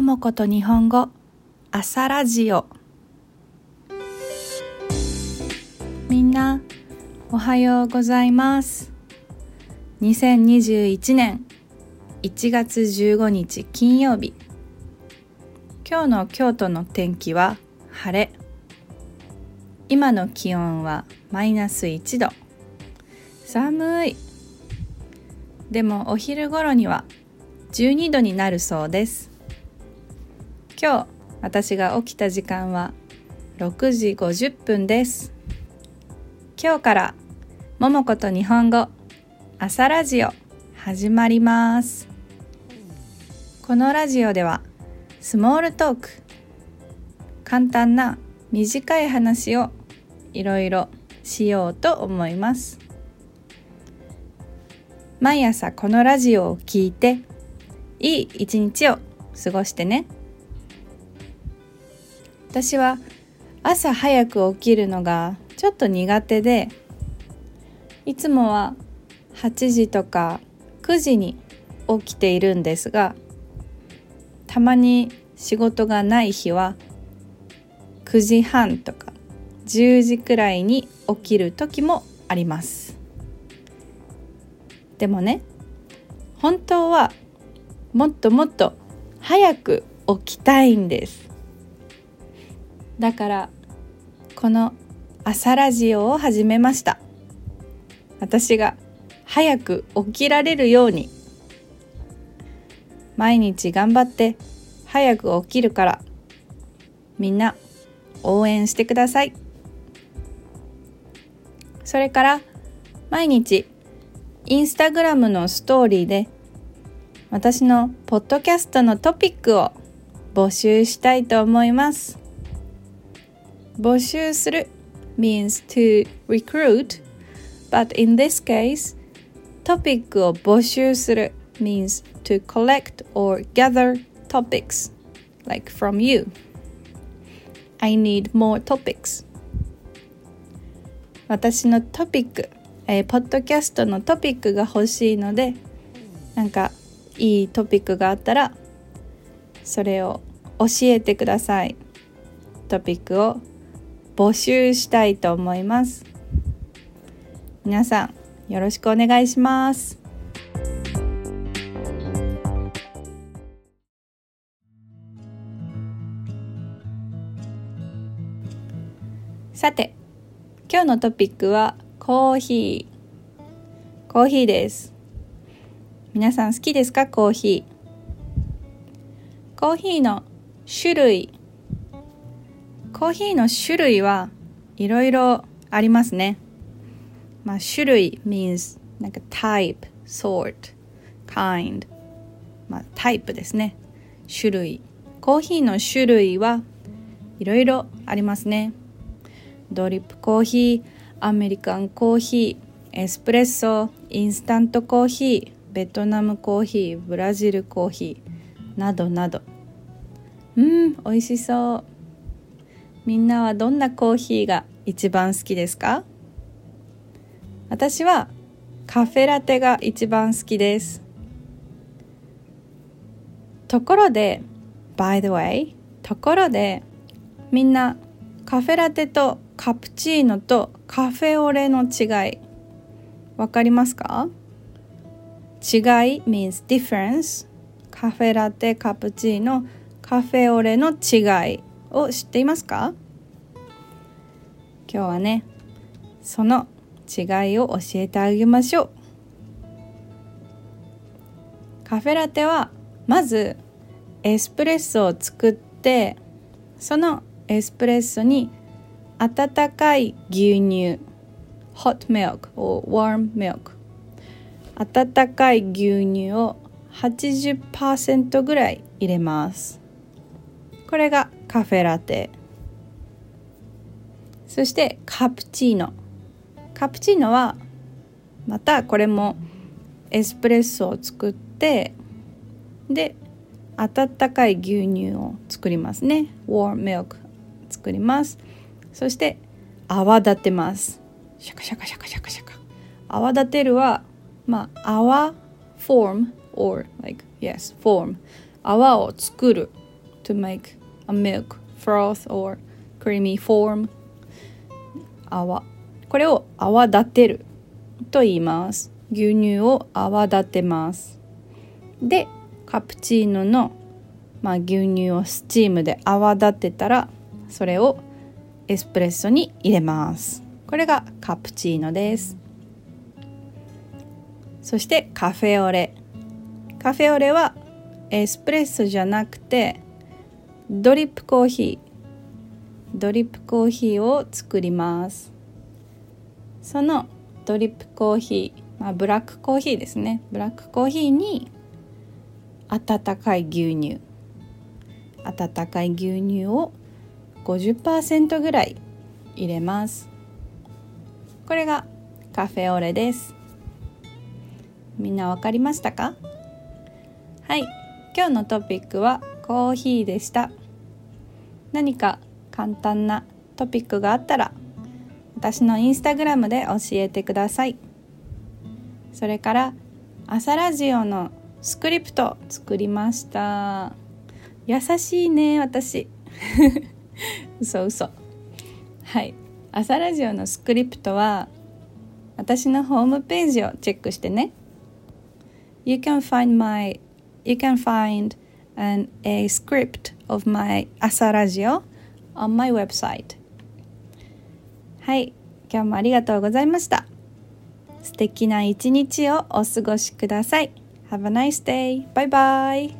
ももこと日本語。朝ラジオ。みんなおはようございます。2021年1月15日金曜日今日の京都の天気は晴れ。今の気温はマイナス1度。寒い。でもお昼頃には12度になるそうです今日私が起きた時間は6時50分です。今日からももこと日本語朝ラジオ始まります。このラジオではスモールトーク簡単な短い話をいろいろしようと思います。毎朝このラジオを聞いていい一日を過ごしてね。私は朝早く起きるのがちょっと苦手でいつもは8時とか9時に起きているんですがたまに仕事がない日は9時半とか10時くらいに起きる時もあります。でもね本当はもっともっと早く起きたいんです。だからこの朝ラジオを始めました。私が早く起きられるように。毎日頑張って早く起きるから。みんな応援してください。それから毎日インスタグラムのストーリーで私のポッドキャストのトピックを募集したいと思います。募集する means to recruit, but in this case, トピックを募集する means to collect or gather topics, like from you. I need more topics. 私のトピック、えー、ポッドキャストのトピックが欲しいので、なんかいいトピックがあったらそれを教えてくださいトピックを募集したいと思います。皆さんよろしくお願いします。さて今日のトピックはコーヒー。コーヒーです。皆さん好きですか？コーヒー。コーヒーの種類。コーヒーの種類はいろいろありますね。まあ種類 means なんか type, sort, kind. まあタイプですね。種類。コーヒーの種類はいろいろありますね。ドリップコーヒーアメリカンコーヒーエスプレッソインスタントコーヒーベトナムコーヒーブラジルコーヒーなどなど。うん美味しそう。みんなはどんなコーヒーが一番好きですか？私はカフェラテが一番好きです。ところで by the way ところでみんなカフェラテとカプチーノとカフェオレの違いわかりますか？違い means difference カフェラテカプチーノカフェオレの違い。を知っていますか？今日はねその違いを教えてあげましょう。カフェラテはまずエスプレッソを作ってそのエスプレッソに温かい牛乳 hot milk or warm milk 温かい牛乳を80%ぐらい入れます。これがカフェラテ。そしてカプチーノ。カプチーノはまたこれもエスプレッソを作ってで温かい牛乳を作りますね。warm milk 作ります。そして泡立てます。シャカシャカシャカシャカシャカ。泡立てるはまあ泡 form or like yes form 泡を作る。to make a milk froth or creamy form. 泡。これを泡立てると言います。牛乳を泡立てます。でカプチーノの、まあ、牛乳をスチームで泡立てたらそれをエスプレッソに入れます。これがカプチーノです。そしてカフェオレ。カフェオレはエスプレッソじゃなくてドリップコーヒー。ドリップコーヒーを作ります。そのドリップコーヒー、まあ、ブラックコーヒーですね。ブラックコーヒーに温かい牛乳。温かい牛乳を50%ぐらい入れます。これがカフェオレです。みんなわかりましたか？はい。今日のトピックはコーヒーでした。何か簡単なトピックがあったら私のインスタグラムで教えてください。それから朝ラジオのスクリプト作りました。優しいね私。嘘嘘。はい。朝ラジオのスクリプトは私のホームページをチェックしてね。You can find my you can find and a script of my 朝ラジオ on my website はい今日もありがとうございました素敵な一日をお過ごしください Have a nice day. Bye bye.